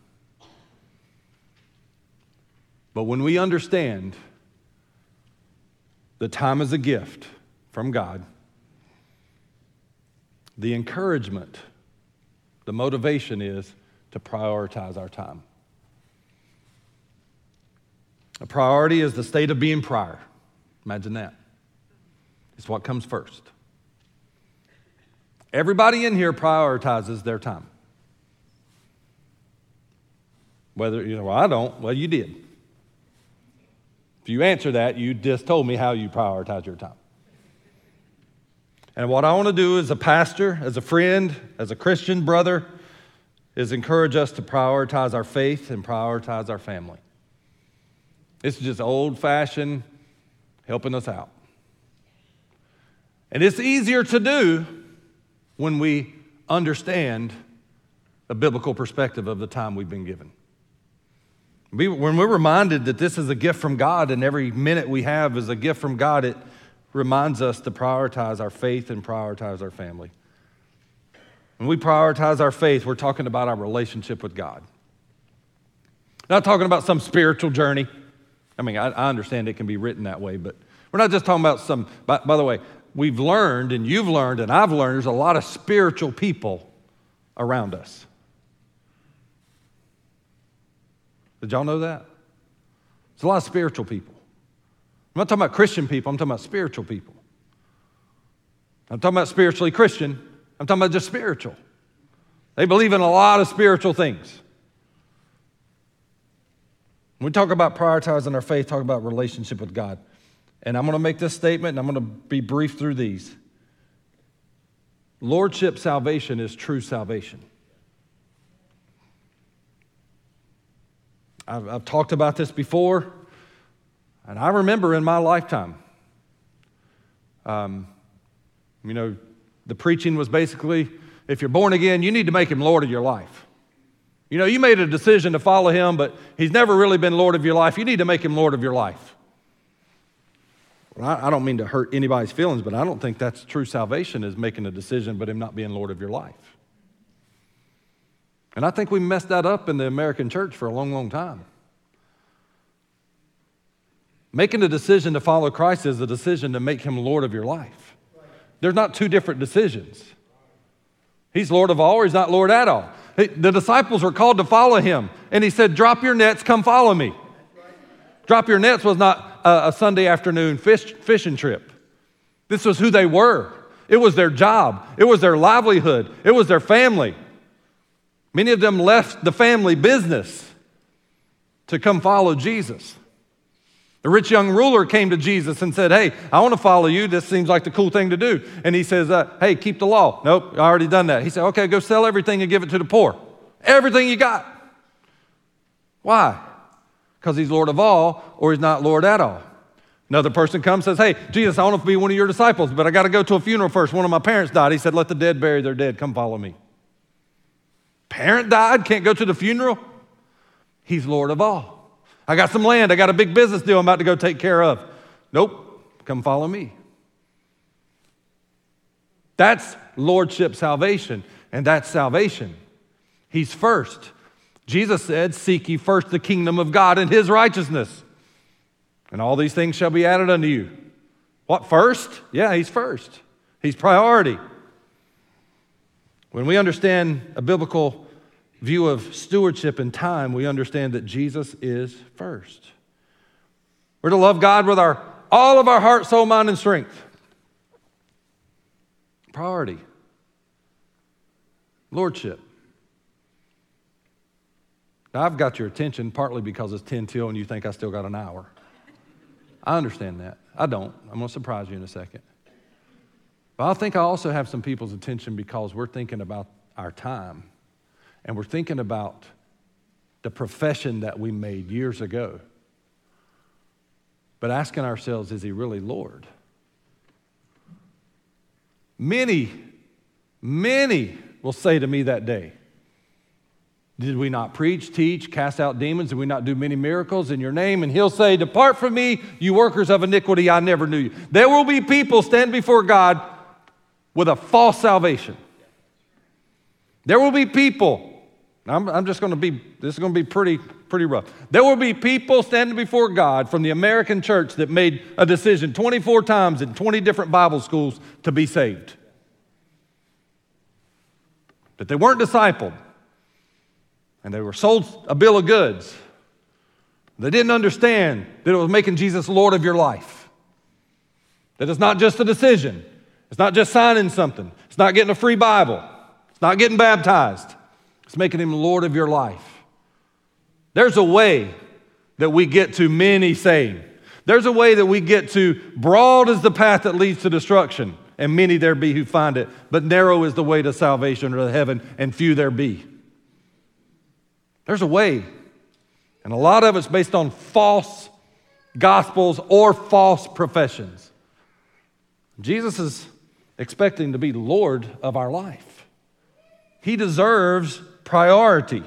But when we understand that time is a gift from God, the encouragement, the motivation is to prioritize our time. A priority is the state of being prior. Imagine that. It's what comes first. Everybody in here prioritizes their time. Whether, you know, well, I don't, well, you did. If you answer that, you just told me how you prioritize your time. And what I want to do as a pastor, as a friend, as a Christian brother, is encourage us to prioritize our faith and prioritize our family. It's just old fashioned helping us out. And it's easier to do when we understand a biblical perspective of the time we've been given. When we're reminded that this is a gift from God and every minute we have is a gift from God, it reminds us to prioritize our faith and prioritize our family. When we prioritize our faith, we're talking about our relationship with God. Not talking about some spiritual journey. I mean, I, I, understand it can be written that way, but we're not just talking about some, by, by, the way, we've learned, and you've learned, and I've learned, there's a lot of spiritual people around us. Did y'all know that? It's a lot of spiritual people. I'm not talking about Christian people, I'm talking about spiritual people. I'm talking about spiritually Christian, I'm talking about just spiritual. They believe in a lot of spiritual things. When we talk about prioritizing our faith, talk about relationship with God. And I'm going to make this statement and I'm going to be brief through these. Lordship salvation is true salvation. I've, I've, talked about this before, and I remember in my lifetime, um, you know, the preaching was basically if you're born again, you need to make him Lord of your life. You know, you made a decision to follow him, but he's never really been Lord of your life. You need to make him Lord of your life. Well, I, I don't mean to hurt anybody's feelings, but I don't think that's true salvation is making a decision, but him not being Lord of your life. And I think we messed that up in the American church for a long, long time. Making a decision to follow Christ is a decision to make him Lord of your life. There's not two different decisions. He's Lord of all, or he's not Lord at all. The disciples were called to follow him, and he said, Drop your nets, come follow me. Drop your nets was not a, Sunday afternoon fish, fishing trip. This was who they were. It was their job, it was their livelihood, it was their family. Many of them left the family business to come follow Jesus. The rich young ruler came to Jesus and said, Hey, I want to follow you. This seems like the cool thing to do. And he says, uh, Hey, keep the law. Nope, I already done that. He said, Okay, go sell everything and give it to the poor. Everything you got. Why? Because he's Lord of all or he's not Lord at all. Another person comes and says, Hey, Jesus, I want to be one of your disciples, but I got to go to a funeral first. One of my parents died. He said, Let the dead bury their dead. Come follow me. Parent died, can't go to the funeral. He's Lord of all. I got some land. I got a big business deal I'm about to go take care of. Nope. Come follow me. That's lordship salvation, and that's salvation. He's first. Jesus said, Seek ye first the kingdom of God and his righteousness, and all these things shall be added unto you. What, first? Yeah, he's first. He's priority. When we understand a biblical view of stewardship and time, we understand that Jesus is first. We're to love God with our, all of our heart, soul, mind, and strength. Priority. Lordship. Now, I've got your attention partly because it's 10 till and you think I still got an hour. I understand that. I don't. I'm going to surprise you in a second. But I think I also have some people's attention because we're thinking about our time and we're thinking about the profession that we made years ago, but asking ourselves, is he really Lord? Many, many will say to me that day, Did we not preach, teach, cast out demons? Did we not do many miracles in your name? And he'll say, Depart from me, you workers of iniquity, I never knew you. There will be people stand before God with a false salvation. There will be people I'm, I'm just going to be, this is going to be pretty, pretty rough. There will be people standing before God from the American church that made a decision 24 times in 20 different Bible schools to be saved. But they weren't discipled, and they were sold a bill of goods. They didn't understand that it was making Jesus Lord of your life. That it's not just a decision, it's not just signing something, it's not getting a free Bible, it's not getting baptized. It's making him Lord of your life. There's a way that we get to many saved. There's a way that we get to broad is the path that leads to destruction, and many there be who find it, but narrow is the way to salvation or to heaven, and few there be. There's a way, and a lot of it's based on false gospels or false professions. Jesus is expecting to be Lord of our life. He deserves priority.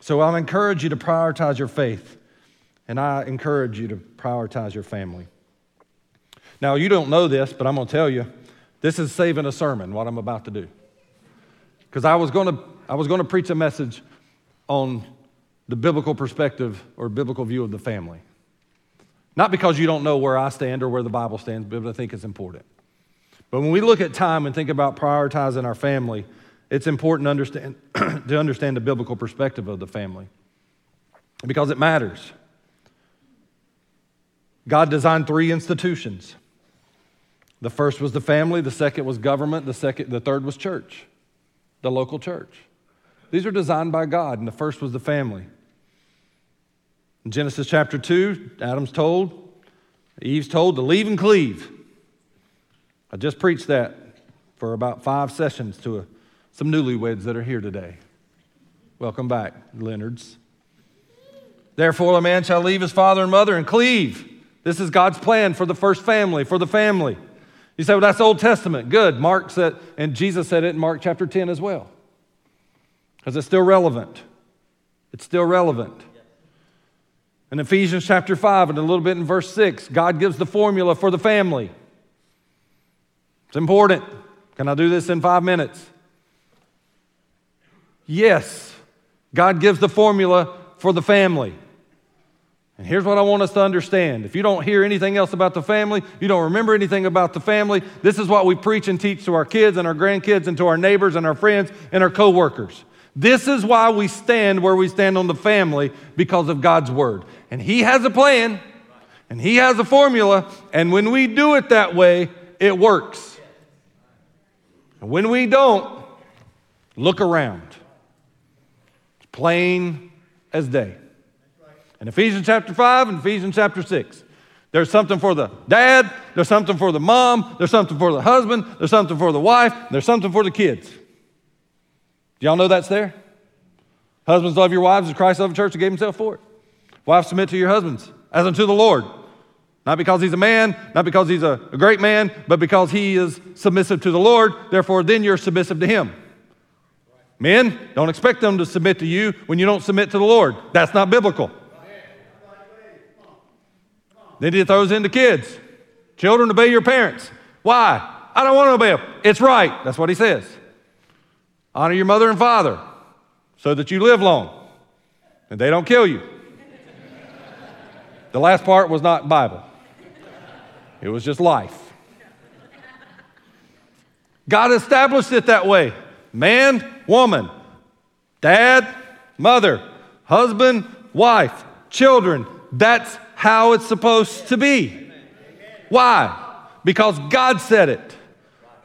So I'll encourage you to prioritize your faith, and I encourage you to prioritize your family. Now, you don't know this, but I'm going to tell you this is saving a sermon, what I'm about to do. Because I was going to I was going to preach a message on the biblical perspective or biblical view of the family. Not because you don't know where I stand or where the Bible stands, but I think it's important. But when we look at time and think about prioritizing our family, it's important to understand, to understand the biblical perspective of the family because it matters. God designed three institutions. The first was the family, the second was government, the, second, the third was church, the local church. These are designed by God, and the first was the family. In Genesis chapter 2, Adam's told, Eve's told to leave and cleave. I just preached that for about five sessions to a, some newlyweds that are here today. Welcome back, Leonards. Therefore, a man shall leave his father and mother and cleave. This is God's plan for the first family, for the family. You say, well, that's Old Testament. Good. Mark said, and Jesus said it in Mark chapter 10 as well. Because it's still relevant. It's still relevant. In Ephesians chapter 5 and a little bit in verse 6, God gives the formula for the family. It's important. Can I do this in five minutes? Yes, God gives the formula for the family. And here's what I want us to understand. If you don't hear anything else about the family, you don't remember anything about the family, this is what we preach and teach to our kids and our grandkids and to our neighbors and our friends and our coworkers. This is why we stand where we stand on the family because of God's word. And He has a plan and He has a formula, and when we do it that way, it works. And when we don't, look around. It's plain as day in Ephesians chapter 5 and Ephesians chapter 6. There's something for the dad, there's something for the mom, there's something for the husband, there's something for the wife, there's something for the kids. Do y'all know that's there? Husbands, love your wives as Christ loved the church and gave himself for it. Wives, submit to your husbands as unto the Lord. Not because he's a man, not because he's a, a great man, but because he is submissive to the Lord. Therefore, then you're submissive to him. Men, don't expect them to submit to you when you don't submit to the Lord. That's not biblical. Then he throws in the kids. Children, obey your parents. Why? I don't want to obey them. It's right. That's what he says. Honor your mother and father so that you live long and they don't kill you. the last part was not Bible, it was just life. God established it that way man, woman, dad, mother, husband, wife, children. That's how it's supposed to be. Why? Because God said it.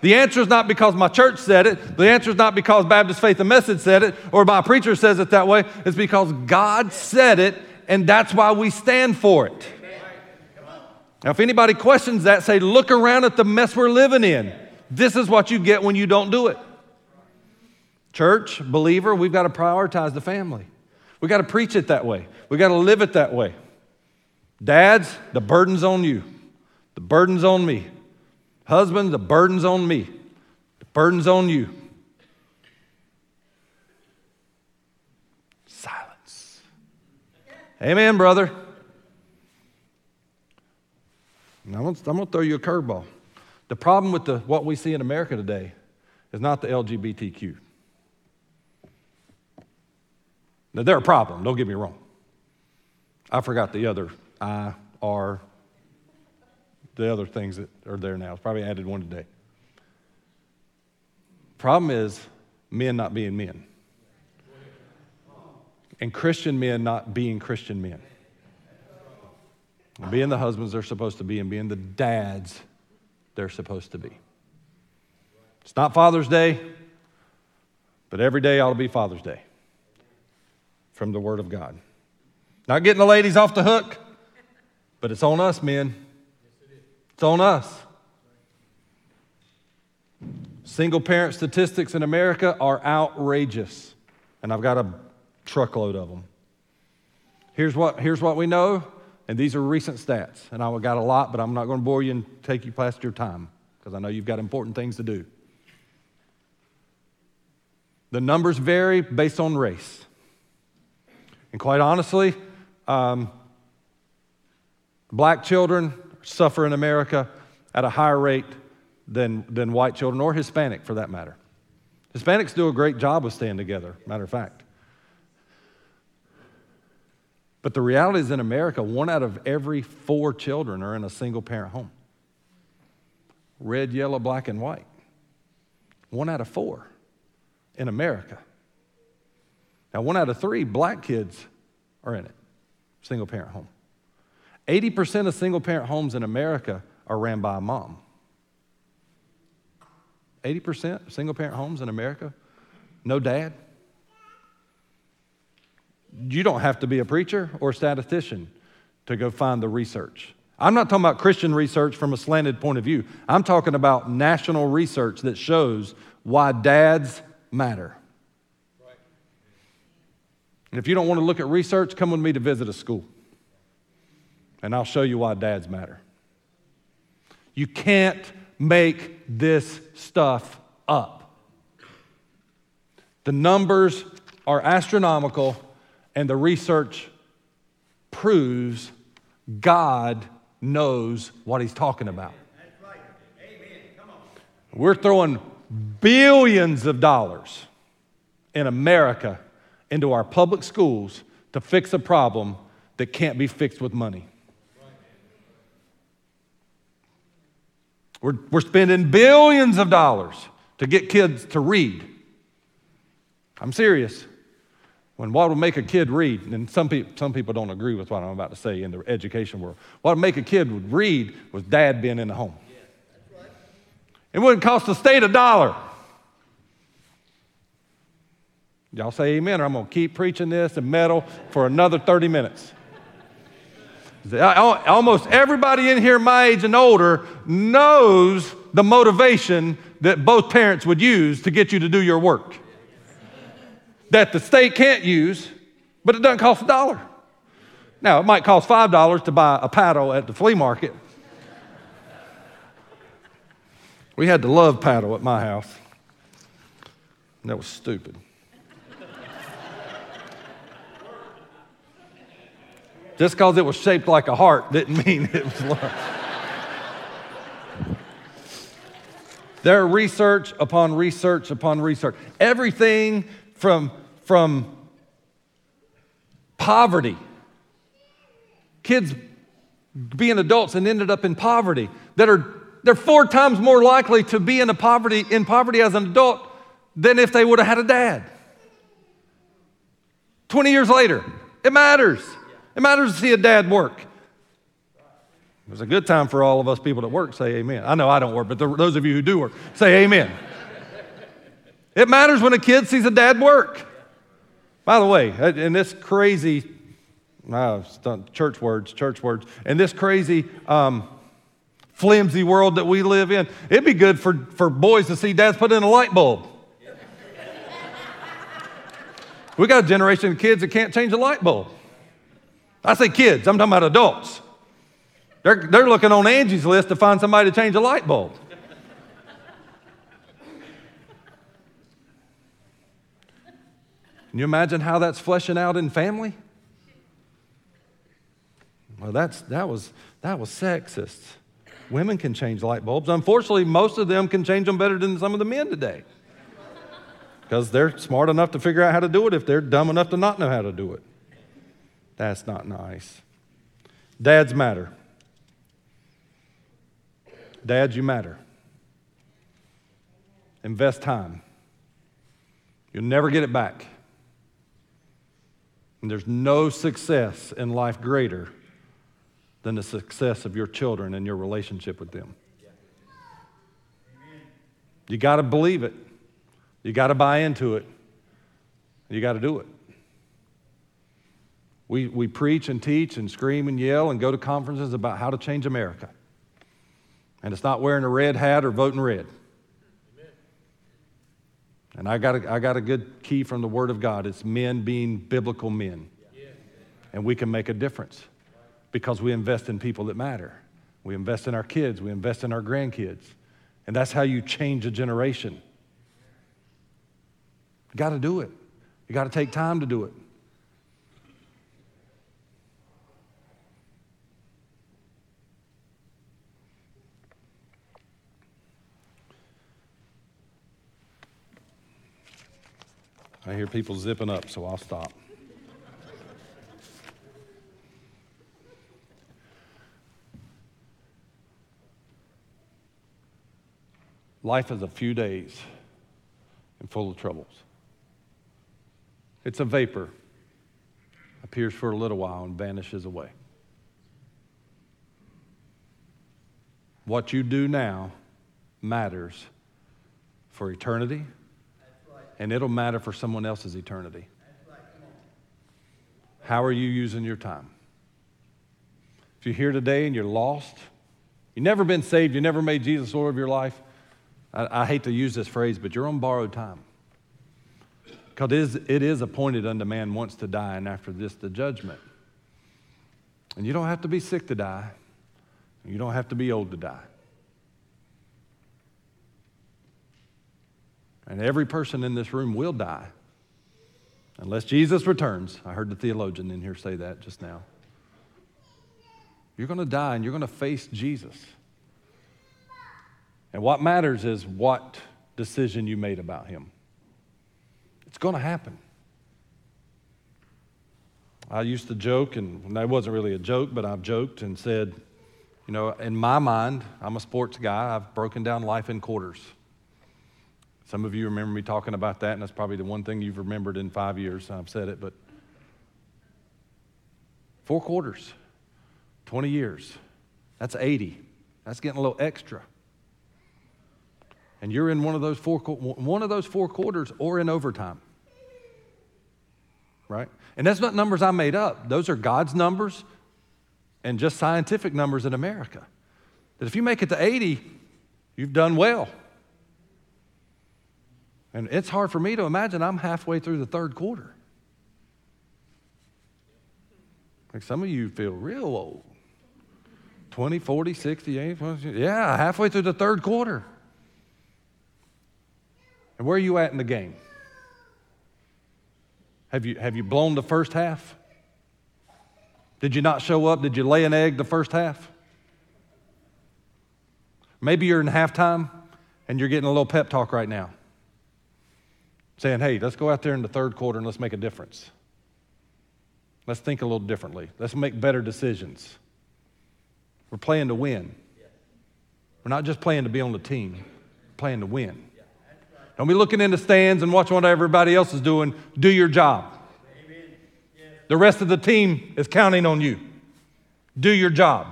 The answer is not because my church said it. The answer is not because Baptist Faith and Message said it or my preacher says it that way. It's because God said it, and that's why we stand for it. Now, if anybody questions that, say, look around at the mess we're living in. This is what you get when you don't do it. Church, believer, we've got to prioritize the family. We've got to preach it that way. We've got to live it that way. Dads, the burden's on you. The burden's on me. Husband, the burden's on me. The burden's on you. Silence. Amen, brother. I'm going to throw you a curveball. The problem with the, what we see in America today is not the LGBTQ. Now, they're a problem, don't get me wrong. I forgot the other I, R, the other things that are there now. It's probably added one today. Problem is men not being men. And Christian men not being Christian men. And being the husbands they're supposed to be and being the dads they're supposed to be. It's not Father's Day, but every day ought to be Father's Day from the Word of God. Not getting the ladies off the hook. But it's on us, men. It's on us. Single parent statistics in America are outrageous, and I've got a truckload of them. Here's what, here's what we know, and these are recent stats. And I've got a lot, but I'm not going to bore you and take you past your time because I know you've got important things to do. The numbers vary based on race. And quite honestly, um, Black children suffer in America at a higher rate than, than white children or Hispanic for that matter. Hispanics do a great job of staying together, matter of fact. But the reality is in America, one out of every four children are in a single parent home. red, yellow, black, and white. One out of four in America. Now, one out of three black kids are in it, single parent home. 80% of single parent homes in America are ran by a mom. 80% single parent homes in America, no dad. You don't have to be a preacher or a statistician to go find the research. I'm not talking about Christian research from a slanted point of view. I'm talking about national research that shows why dads matter. And if you don't want to look at research, come with me to visit a school. And I'll show you why dads matter. You can't make this stuff up. The numbers are astronomical, and the research proves God knows what He's talking about. We're throwing billions of dollars in America into our public schools to fix a problem that can't be fixed with money. We're, we're spending billions of dollars to get kids to read. I'm serious. When what will make a kid read, and some, pe- some people don't agree with what I'm about to say in the education world, what would make a kid would read was dad being in the home. It wouldn't cost the state a dollar. Y'all say amen, or I'm going to keep preaching this and meddle for another 30 minutes. Almost everybody in here, my age and older, knows the motivation that both parents would use to get you to do your work. That the state can't use, but it doesn't cost a dollar. Now, it might cost $5 to buy a paddle at the flea market. We had the love paddle at my house. And that was stupid. Just because it was shaped like a heart didn't mean it was love. there are research upon research upon research. Everything from, from poverty, kids being adults and ended up in poverty that are they're four times more likely to be in a poverty in poverty as an adult than if they would have had a dad 20 years later it matters it matters to see a dad work. It was a good time for all of us people that work, say amen. I know I don't work, but those of you who do work, say amen. it matters when a kid sees a dad work. By the way, in this crazy, uh, church words, church words, in this crazy, um, flimsy world that we live in, it'd be good for, for boys to see dads put in a light bulb. we got a generation of kids that can't change a light bulb. I say kids, I'm talking about adults. They're, they're looking on Angie's list to find somebody to change a light bulb. Can you imagine how that's fleshing out in family? Well, that's, that, was, that was sexist. Women can change light bulbs. Unfortunately, most of them can change them better than some of the men today. Because they're smart enough to figure out how to do it if they're dumb enough to not know how to do it. That's not nice. Dads matter. Dads, you matter. Invest time. You'll never get it back. And there's no success in life greater than the success of your children and your relationship with them. You got to believe it. You got to buy into it. You got to do it. We, we preach and teach and scream and yell and go to conferences about how to change America. And it's not wearing a red hat or voting red. And I got, a, I got a good key from the Word of God it's men being biblical men. And we can make a difference because we invest in people that matter. We invest in our kids, we invest in our grandkids. And that's how you change a generation. You got to do it. You got to take time to do it. I hear people zipping up, so I'll stop. life is a few days and full of troubles. It's a vapor, appears for a little while and vanishes away. What you do now matters for eternity, and it'll matter for someone else's eternity. How are you using your time? If you're here today and you're lost, you've never been saved, you never made Jesus Lord of your life, I, I hate to use this phrase, but you're on borrowed time. Because it is, it is appointed unto man once to die, and after this, the judgment. And you don't have to be sick to die, you don't have to be old to die. And every person in this room will die unless Jesus returns. I heard the theologian in here say that just now. You're going to die and you're going to face Jesus. And what matters is what decision you made about him. It's going to happen. I used to joke, and that wasn't really a joke, but I've joked and said, you know, in my mind, I'm a sports guy. I've broken down life in quarters. Some of you remember me talking about that, and that's probably the one thing you've remembered in five years. I've said it, but four quarters, 20 years. That's 80. That's getting a little extra. And you're in one of those four, one of those four quarters or in overtime. Right? And that's not numbers I made up. Those are God's numbers and just scientific numbers in America. That if you make it to 80, you've done well. And it's hard for me to imagine I'm halfway through the third quarter. Like some of you feel real old 20, 40, 60, 80, yeah, halfway through the third quarter. And where are you at in the game? Have you, have you blown the first half? Did you not show up? Did you lay an egg the first half? Maybe you're in halftime and you're getting a little pep talk right now saying, hey, let's go out there in the third quarter and let's make a difference. Let's think a little differently. Let's make better decisions. We're playing to win. We're not just playing to be on the team, we're playing to win. Don't be looking in the stands and watching what everybody else is doing. Do your job. The rest of the team is counting on you. Do your job.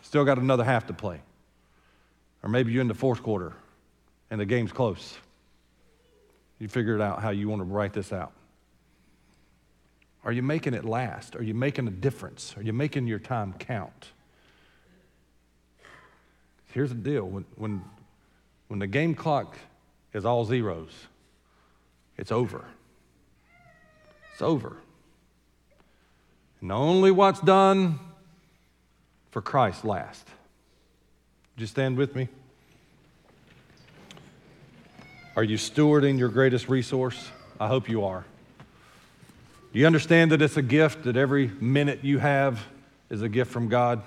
Still got another half to play. Or maybe you're in the fourth quarter and the game's close. You figure it out how you want to write this out. Are you making it last? Are you making a difference? Are you making your time count? Here's the deal when, when, when the game clock is all zeros, it's over. It's over. And only what's done for Christ lasts. Would you stand with me? Are you stewarding your greatest resource? I hope you are. Do you understand that it's a gift, that every minute you have is a gift from God?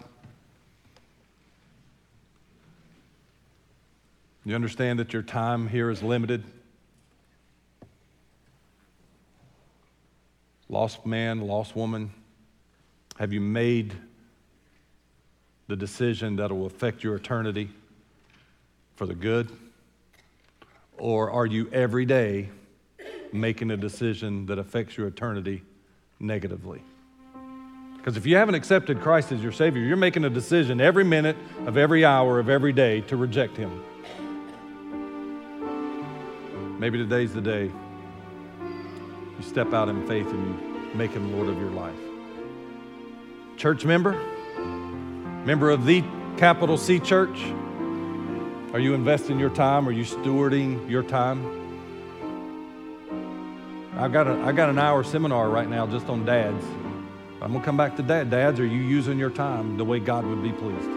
Do you understand that your time here is limited? Lost man, lost woman, have you made the decision that will affect your eternity for the good? Or are you every day making a decision that affects your eternity negatively? Because if you haven't accepted Christ as your Savior, you're making a decision every minute of every hour of every day to reject Him. Maybe today's the day you step out in faith and you make Him Lord of your life. Church member, member of the capital C church, are you investing your time? Are you stewarding your time? I've got, a, I got an hour seminar right now just on dads. I'm going to come back to dad. Dads, are you using your time the way God would be pleased?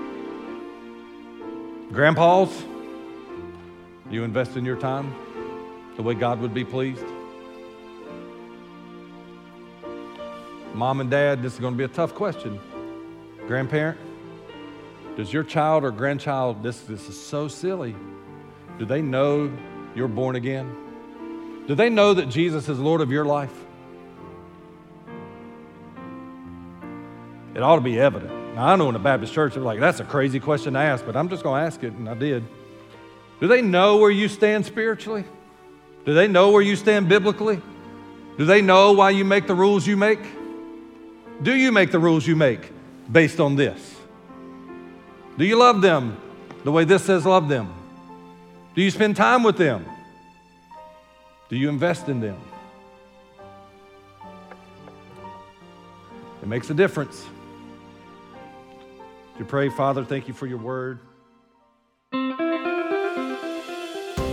Grandpas, you invest in your time the way God would be pleased? Mom and dad, this is going to be a tough question. Grandparent, does your child or grandchild, this, this is so silly, do they know you're born again? Do they know that Jesus is Lord of your life? It ought to be evident. Now, I know in a Baptist church, they're like, that's a crazy question to ask, but I'm just going to ask it, and I did. Do they know where you stand spiritually? Do they know where you stand biblically? Do they know why you make the rules you make? Do you make the rules you make based on this? Do you love them the way this says love them? Do you spend time with them? Do you invest in them? It makes a difference. You pray, Father, thank you for your word.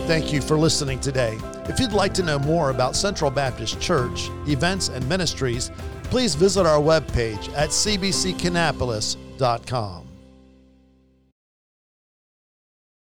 Thank you for listening today. If you'd like to know more about Central Baptist Church, events, and ministries, please visit our webpage at cbckannapolis.com.